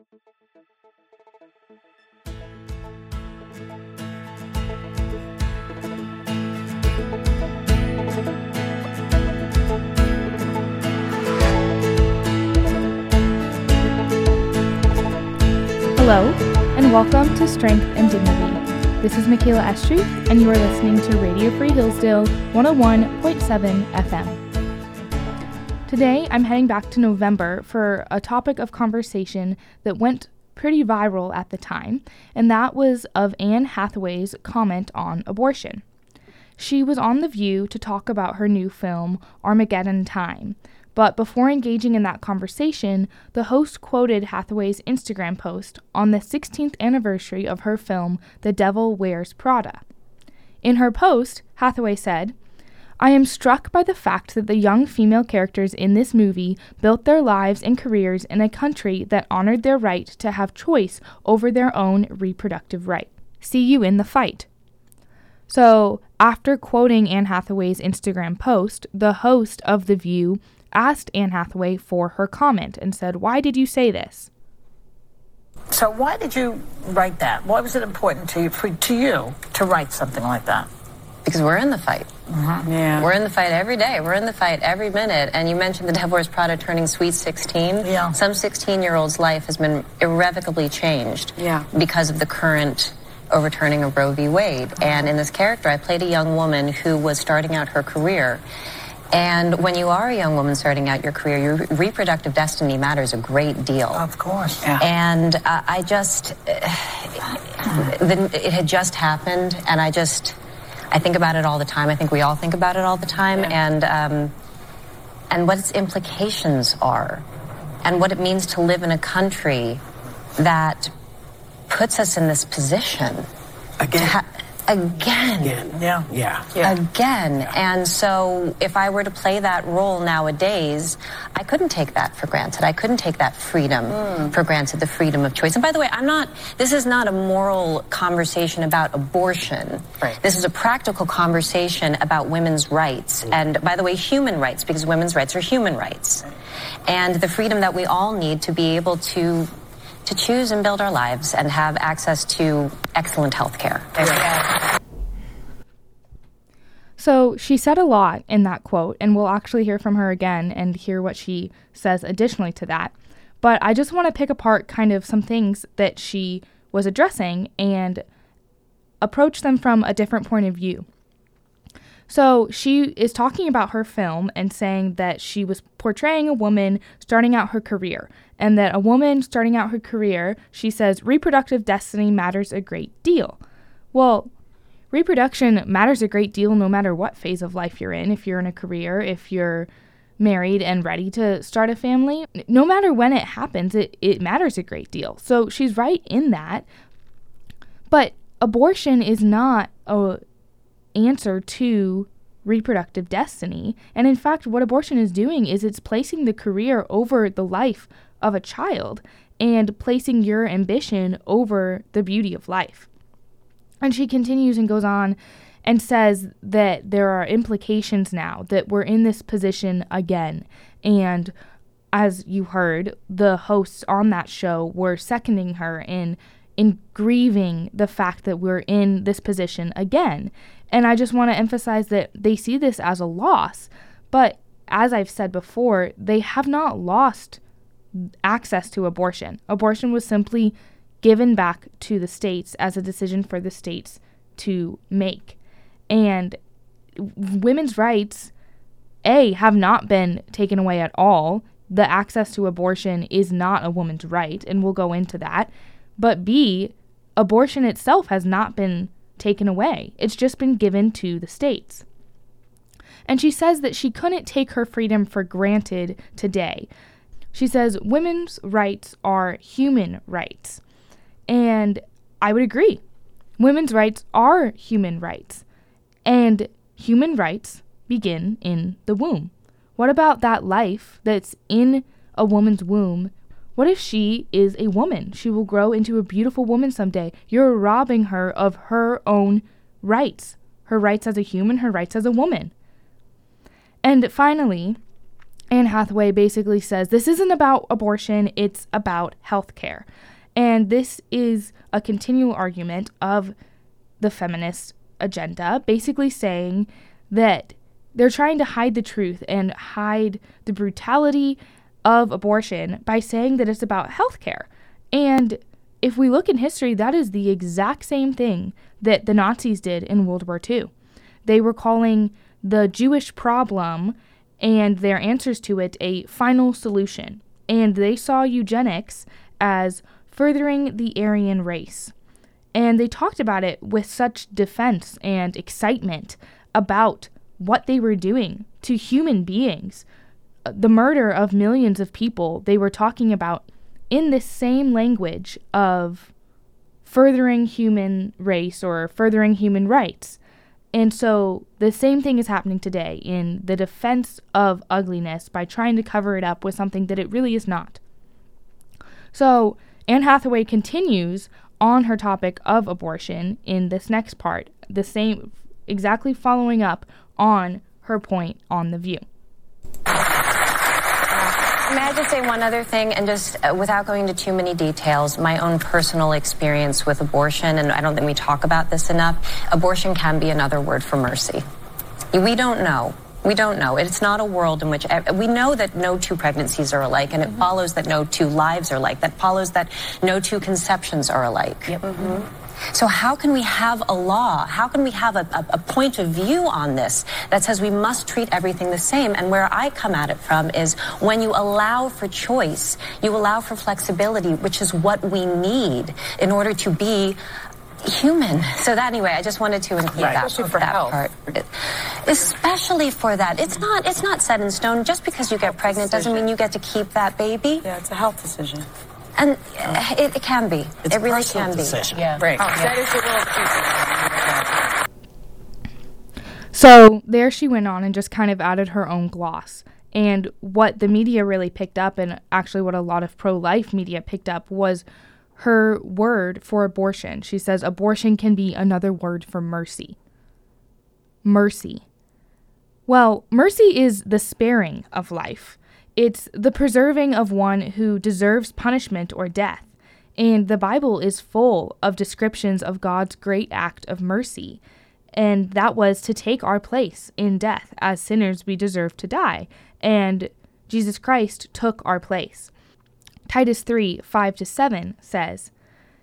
Hello, and welcome to Strength and Dignity. This is Michaela Estruth, and you are listening to Radio Free Hillsdale 101.7 FM. Today, I'm heading back to November for a topic of conversation that went pretty viral at the time, and that was of Anne Hathaway's comment on abortion. She was on The View to talk about her new film, Armageddon Time, but before engaging in that conversation, the host quoted Hathaway's Instagram post on the 16th anniversary of her film, The Devil Wears Prada. In her post, Hathaway said, I am struck by the fact that the young female characters in this movie built their lives and careers in a country that honored their right to have choice over their own reproductive right. See you in the fight. So, after quoting Anne Hathaway's Instagram post, the host of The View asked Anne Hathaway for her comment and said, Why did you say this? So, why did you write that? Why was it important to you, for, to you to write something like that? Because we're in the fight. Mm-hmm. Yeah. We're in the fight every day. We're in the fight every minute. And you mentioned the Devil Wears Prada turning sweet 16. Yeah. Some 16 year old's life has been irrevocably changed Yeah. because of the current overturning of Roe v. Wade. And in this character, I played a young woman who was starting out her career. And when you are a young woman starting out your career, your reproductive destiny matters a great deal. Of course. Yeah. And uh, I just, the, it had just happened, and I just, I think about it all the time. I think we all think about it all the time, and um, and what its implications are, and what it means to live in a country that puts us in this position. Again. To ha- again. Again. Yeah. Yeah. Yeah. Again. And so if I were to play that role nowadays, I couldn't take that for granted. I couldn't take that freedom Hmm. for granted, the freedom of choice. And by the way, I'm not, this is not a moral conversation about abortion. Right. This is a practical conversation about women's rights. And by the way, human rights, because women's rights are human rights. And the freedom that we all need to be able to to choose and build our lives and have access to excellent health care. So she said a lot in that quote, and we'll actually hear from her again and hear what she says additionally to that. But I just want to pick apart kind of some things that she was addressing and approach them from a different point of view. So she is talking about her film and saying that she was portraying a woman starting out her career, and that a woman starting out her career, she says, reproductive destiny matters a great deal. Well, reproduction matters a great deal no matter what phase of life you're in. If you're in a career, if you're married and ready to start a family, no matter when it happens, it, it matters a great deal. So she's right in that. But abortion is not a answer to reproductive destiny. And in fact, what abortion is doing is it's placing the career over the life of a child and placing your ambition over the beauty of life. And she continues and goes on and says that there are implications now that we're in this position again. And as you heard, the hosts on that show were seconding her in in grieving the fact that we're in this position again. And I just want to emphasize that they see this as a loss. But as I've said before, they have not lost access to abortion. Abortion was simply given back to the states as a decision for the states to make. And women's rights, A, have not been taken away at all. The access to abortion is not a woman's right, and we'll go into that. But B, abortion itself has not been taken away, it's just been given to the states. And she says that she couldn't take her freedom for granted today. She says women's rights are human rights. And I would agree. Women's rights are human rights. And human rights begin in the womb. What about that life that's in a woman's womb? What if she is a woman? She will grow into a beautiful woman someday. You're robbing her of her own rights her rights as a human, her rights as a woman. And finally, Anne Hathaway basically says this isn't about abortion, it's about health care. And this is a continual argument of the feminist agenda, basically saying that they're trying to hide the truth and hide the brutality of abortion by saying that it's about healthcare. And if we look in history, that is the exact same thing that the Nazis did in World War II. They were calling the Jewish problem and their answers to it a final solution. And they saw eugenics as furthering the Aryan race. And they talked about it with such defense and excitement about what they were doing to human beings. The murder of millions of people they were talking about in this same language of furthering human race or furthering human rights. And so the same thing is happening today in the defense of ugliness by trying to cover it up with something that it really is not. So Anne Hathaway continues on her topic of abortion in this next part, the same exactly following up on her point on the view. May I just say one other thing, and just uh, without going into too many details, my own personal experience with abortion, and I don't think we talk about this enough. Abortion can be another word for mercy. We don't know. We don't know. It's not a world in which we know that no two pregnancies are alike, and it mm-hmm. follows that no two lives are alike. That follows that no two conceptions are alike. Yep. Mm-hmm. So how can we have a law? How can we have a, a, a, point of view on this that says we must treat everything the same? And where I come at it from is when you allow for choice, you allow for flexibility, which is what we need in order to be human. So that anyway, I just wanted to include right. that, for that health. part. Especially for that. It's not it's not set in stone. Just because you get pregnant doesn't mean you get to keep that baby. Yeah, it's a health decision. And uh, it, it can be. It's it really can decision. be. Yeah. Right. Oh, yeah. So there she went on and just kind of added her own gloss. And what the media really picked up, and actually what a lot of pro life media picked up, was her word for abortion. She says abortion can be another word for mercy. Mercy. Well, mercy is the sparing of life. It's the preserving of one who deserves punishment or death. And the Bible is full of descriptions of God's great act of mercy. And that was to take our place in death. As sinners, we deserve to die. And Jesus Christ took our place. Titus 3 5 to 7 says,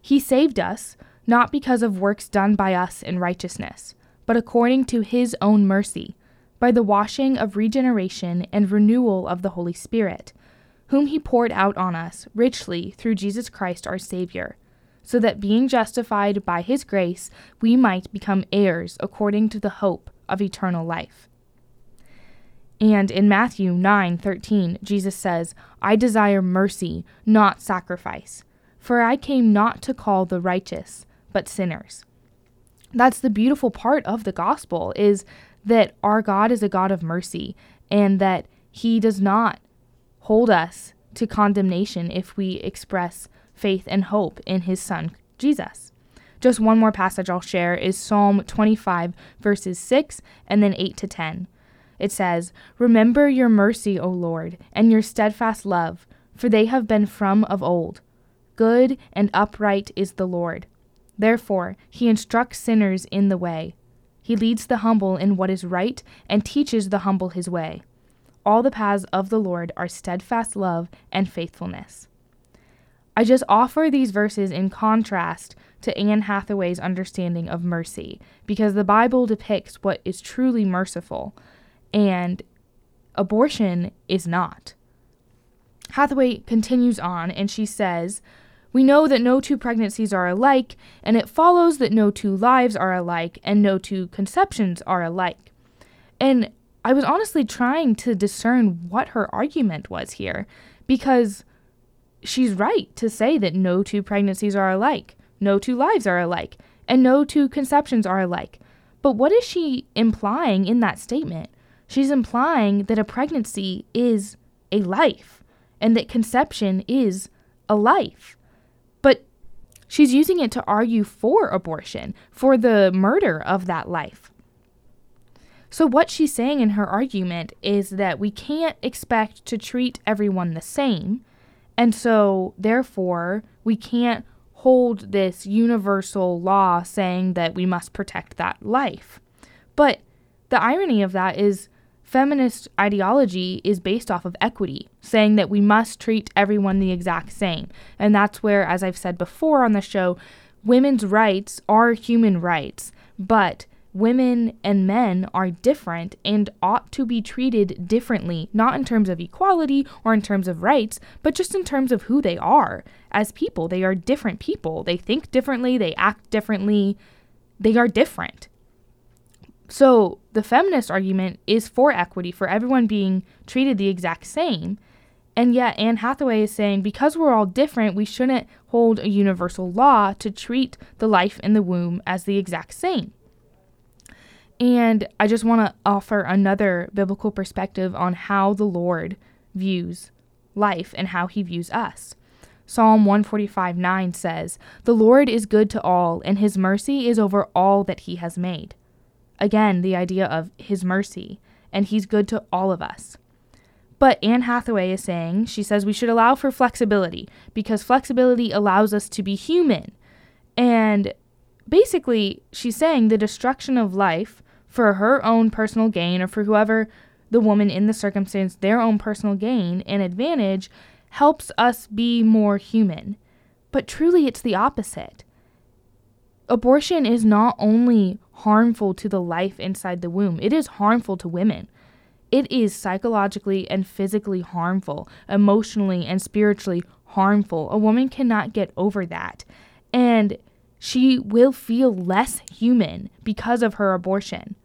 He saved us, not because of works done by us in righteousness, but according to His own mercy by the washing of regeneration and renewal of the Holy Spirit, whom He poured out on us richly through Jesus Christ our Savior, so that being justified by His grace, we might become heirs according to the hope of eternal life. And in Matthew 9:13, Jesus says, "I desire mercy, not sacrifice, for I came not to call the righteous, but sinners." That's the beautiful part of the gospel is that our God is a God of mercy and that He does not hold us to condemnation if we express faith and hope in His Son, Jesus. Just one more passage I'll share is Psalm 25, verses 6 and then 8 to 10. It says, Remember your mercy, O Lord, and your steadfast love, for they have been from of old. Good and upright is the Lord. Therefore, he instructs sinners in the way. He leads the humble in what is right and teaches the humble his way. All the paths of the Lord are steadfast love and faithfulness. I just offer these verses in contrast to Anne Hathaway's understanding of mercy, because the Bible depicts what is truly merciful, and abortion is not. Hathaway continues on, and she says, we know that no two pregnancies are alike, and it follows that no two lives are alike, and no two conceptions are alike. And I was honestly trying to discern what her argument was here, because she's right to say that no two pregnancies are alike, no two lives are alike, and no two conceptions are alike. But what is she implying in that statement? She's implying that a pregnancy is a life, and that conception is a life. She's using it to argue for abortion, for the murder of that life. So, what she's saying in her argument is that we can't expect to treat everyone the same. And so, therefore, we can't hold this universal law saying that we must protect that life. But the irony of that is feminist ideology is based off of equity, saying that we must treat everyone the exact same. And that's where, as I've said before on the show, women's rights are human rights, but women and men are different and ought to be treated differently, not in terms of equality or in terms of rights, but just in terms of who they are as people. They are different people. They think differently, they act differently, they are different. So, the feminist argument is for equity, for everyone being treated the exact same. And yet, Anne Hathaway is saying because we're all different, we shouldn't hold a universal law to treat the life in the womb as the exact same. And I just want to offer another biblical perspective on how the Lord views life and how he views us. Psalm 145 9 says, The Lord is good to all, and his mercy is over all that he has made. Again, the idea of his mercy, and he's good to all of us. But Anne Hathaway is saying, she says we should allow for flexibility because flexibility allows us to be human. And basically, she's saying the destruction of life for her own personal gain or for whoever the woman in the circumstance, their own personal gain and advantage helps us be more human. But truly, it's the opposite. Abortion is not only harmful to the life inside the womb, it is harmful to women. It is psychologically and physically harmful, emotionally and spiritually harmful. A woman cannot get over that. And she will feel less human because of her abortion.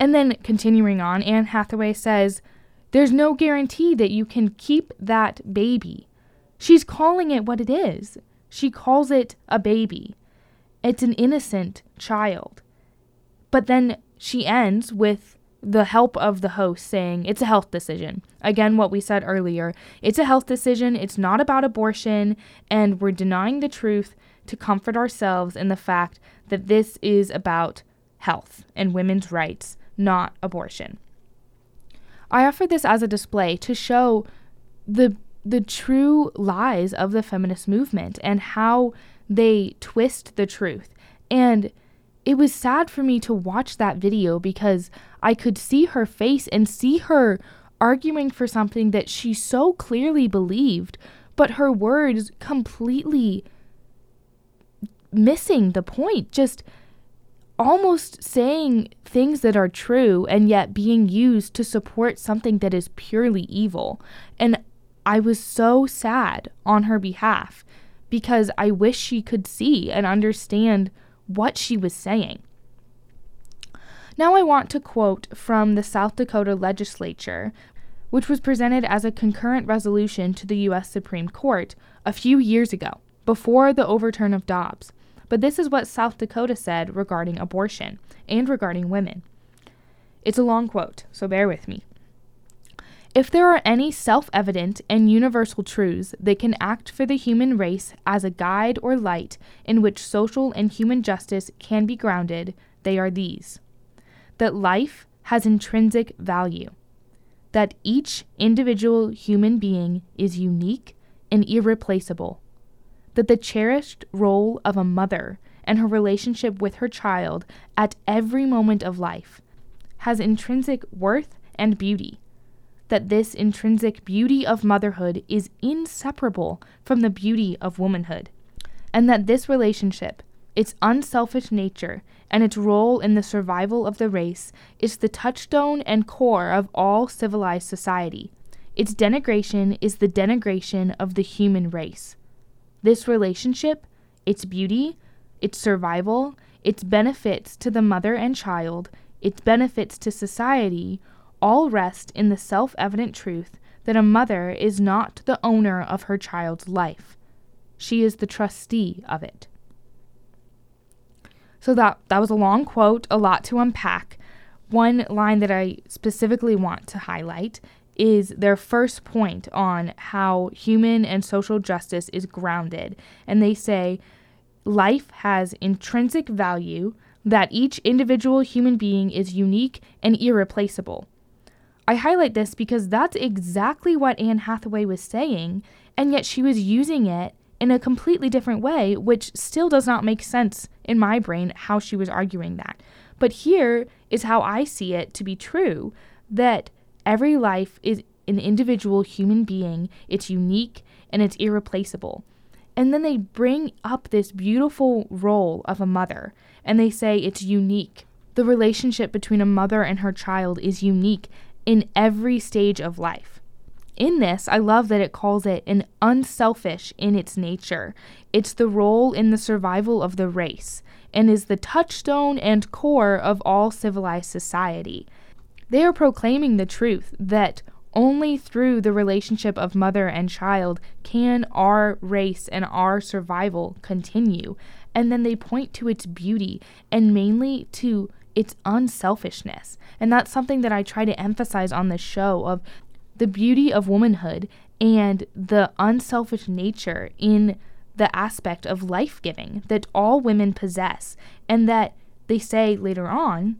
And then continuing on, Anne Hathaway says, There's no guarantee that you can keep that baby. She's calling it what it is. She calls it a baby. It's an innocent child. But then she ends with the help of the host saying it's a health decision. Again, what we said earlier it's a health decision, it's not about abortion, and we're denying the truth to comfort ourselves in the fact that this is about health and women's rights not abortion. I offer this as a display to show the the true lies of the feminist movement and how they twist the truth. And it was sad for me to watch that video because I could see her face and see her arguing for something that she so clearly believed, but her words completely missing the point. Just almost saying things that are true and yet being used to support something that is purely evil. And I was so sad on her behalf because I wish she could see and understand what she was saying. Now, I want to quote from the South Dakota legislature, which was presented as a concurrent resolution to the U.S. Supreme Court a few years ago, before the overturn of Dobbs. But this is what South Dakota said regarding abortion and regarding women. It's a long quote, so bear with me. If there are any self evident and universal truths that can act for the human race as a guide or light in which social and human justice can be grounded, they are these. That life has intrinsic value, that each individual human being is unique and irreplaceable, that the cherished role of a mother and her relationship with her child at every moment of life has intrinsic worth and beauty, that this intrinsic beauty of motherhood is inseparable from the beauty of womanhood, and that this relationship, its unselfish nature, and its role in the survival of the race is the touchstone and core of all civilized society. Its denigration is the denigration of the human race. This relationship, its beauty, its survival, its benefits to the mother and child, its benefits to society, all rest in the self evident truth that a mother is not the owner of her child's life. She is the trustee of it. So that that was a long quote, a lot to unpack. One line that I specifically want to highlight is their first point on how human and social justice is grounded. And they say life has intrinsic value, that each individual human being is unique and irreplaceable. I highlight this because that's exactly what Anne Hathaway was saying, and yet she was using it in a completely different way, which still does not make sense in my brain how she was arguing that. But here is how I see it to be true that every life is an individual human being, it's unique and it's irreplaceable. And then they bring up this beautiful role of a mother and they say it's unique. The relationship between a mother and her child is unique in every stage of life. In this, I love that it calls it an unselfish in its nature. It's the role in the survival of the race and is the touchstone and core of all civilized society. They are proclaiming the truth that only through the relationship of mother and child can our race and our survival continue. And then they point to its beauty and mainly to its unselfishness. And that's something that I try to emphasize on this show of the beauty of womanhood and the unselfish nature in the aspect of life giving that all women possess, and that they say later on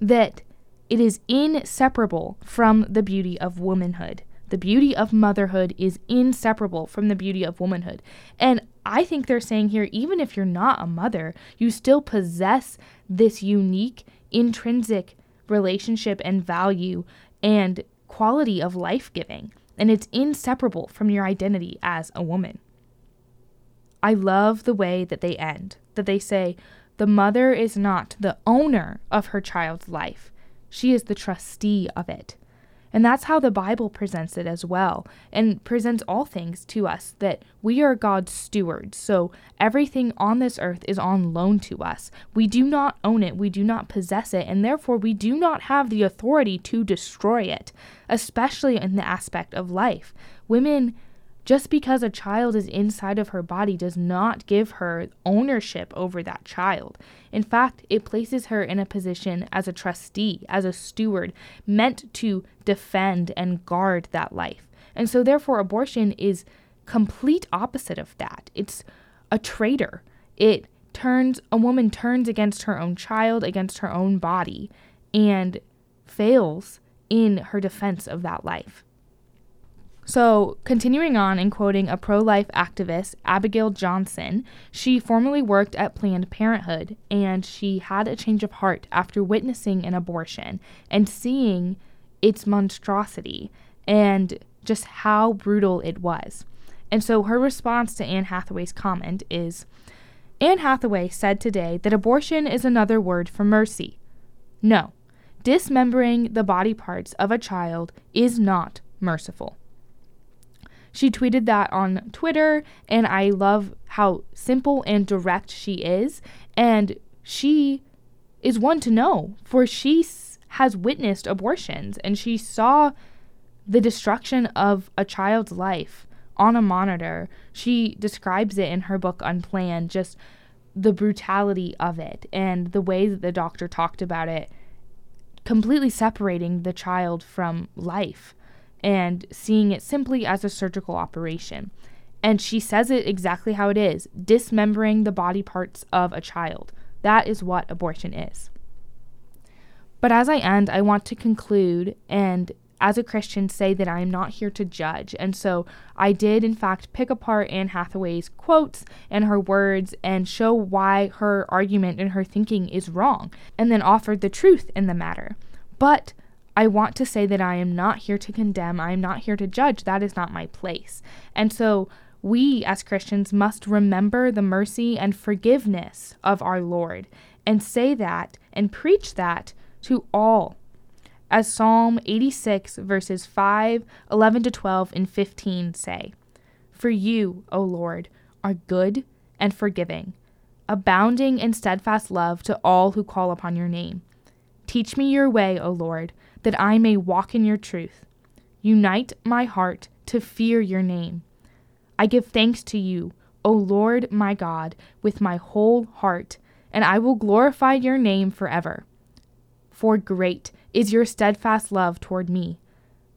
that it is inseparable from the beauty of womanhood. The beauty of motherhood is inseparable from the beauty of womanhood. And I think they're saying here even if you're not a mother, you still possess this unique, intrinsic relationship and value and quality of life giving. And it's inseparable from your identity as a woman. I love the way that they end, that they say, the mother is not the owner of her child's life, she is the trustee of it. And that's how the Bible presents it as well, and presents all things to us that we are God's stewards. So everything on this earth is on loan to us. We do not own it, we do not possess it, and therefore we do not have the authority to destroy it, especially in the aspect of life. Women just because a child is inside of her body does not give her ownership over that child. In fact, it places her in a position as a trustee, as a steward, meant to defend and guard that life. And so, therefore, abortion is complete opposite of that. It's a traitor. It turns a woman turns against her own child, against her own body, and fails in her defense of that life. So, continuing on and quoting a pro life activist, Abigail Johnson, she formerly worked at Planned Parenthood and she had a change of heart after witnessing an abortion and seeing its monstrosity and just how brutal it was. And so, her response to Anne Hathaway's comment is Anne Hathaway said today that abortion is another word for mercy. No, dismembering the body parts of a child is not merciful. She tweeted that on Twitter, and I love how simple and direct she is. And she is one to know, for she has witnessed abortions and she saw the destruction of a child's life on a monitor. She describes it in her book Unplanned, just the brutality of it and the way that the doctor talked about it, completely separating the child from life and seeing it simply as a surgical operation. And she says it exactly how it is dismembering the body parts of a child. That is what abortion is. But as I end, I want to conclude and as a Christian, say that I am not here to judge. And so I did, in fact, pick apart Anne Hathaway's quotes and her words and show why her argument and her thinking is wrong, and then offered the truth in the matter. But I want to say that I am not here to condemn. I am not here to judge. That is not my place. And so we as Christians must remember the mercy and forgiveness of our Lord and say that and preach that to all. As Psalm 86, verses 5, 11 to 12, and 15 say For you, O Lord, are good and forgiving, abounding in steadfast love to all who call upon your name. Teach me your way, O Lord that I may walk in your truth. Unite my heart to fear your name. I give thanks to you, O Lord my God, with my whole heart, and I will glorify your name forever. For great is your steadfast love toward me.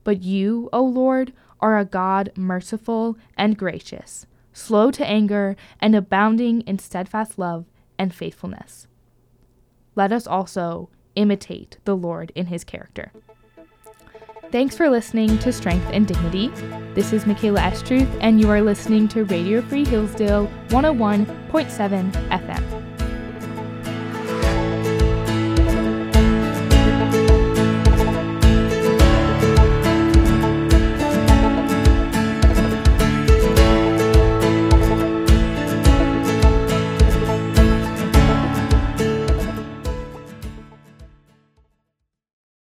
But you, O Lord, are a God merciful and gracious, slow to anger, and abounding in steadfast love and faithfulness. let us also imitate the Lord in his character. Thanks for listening to Strength and Dignity. This is Michaela Estruth, and you are listening to Radio Free Hillsdale 101.7 FM.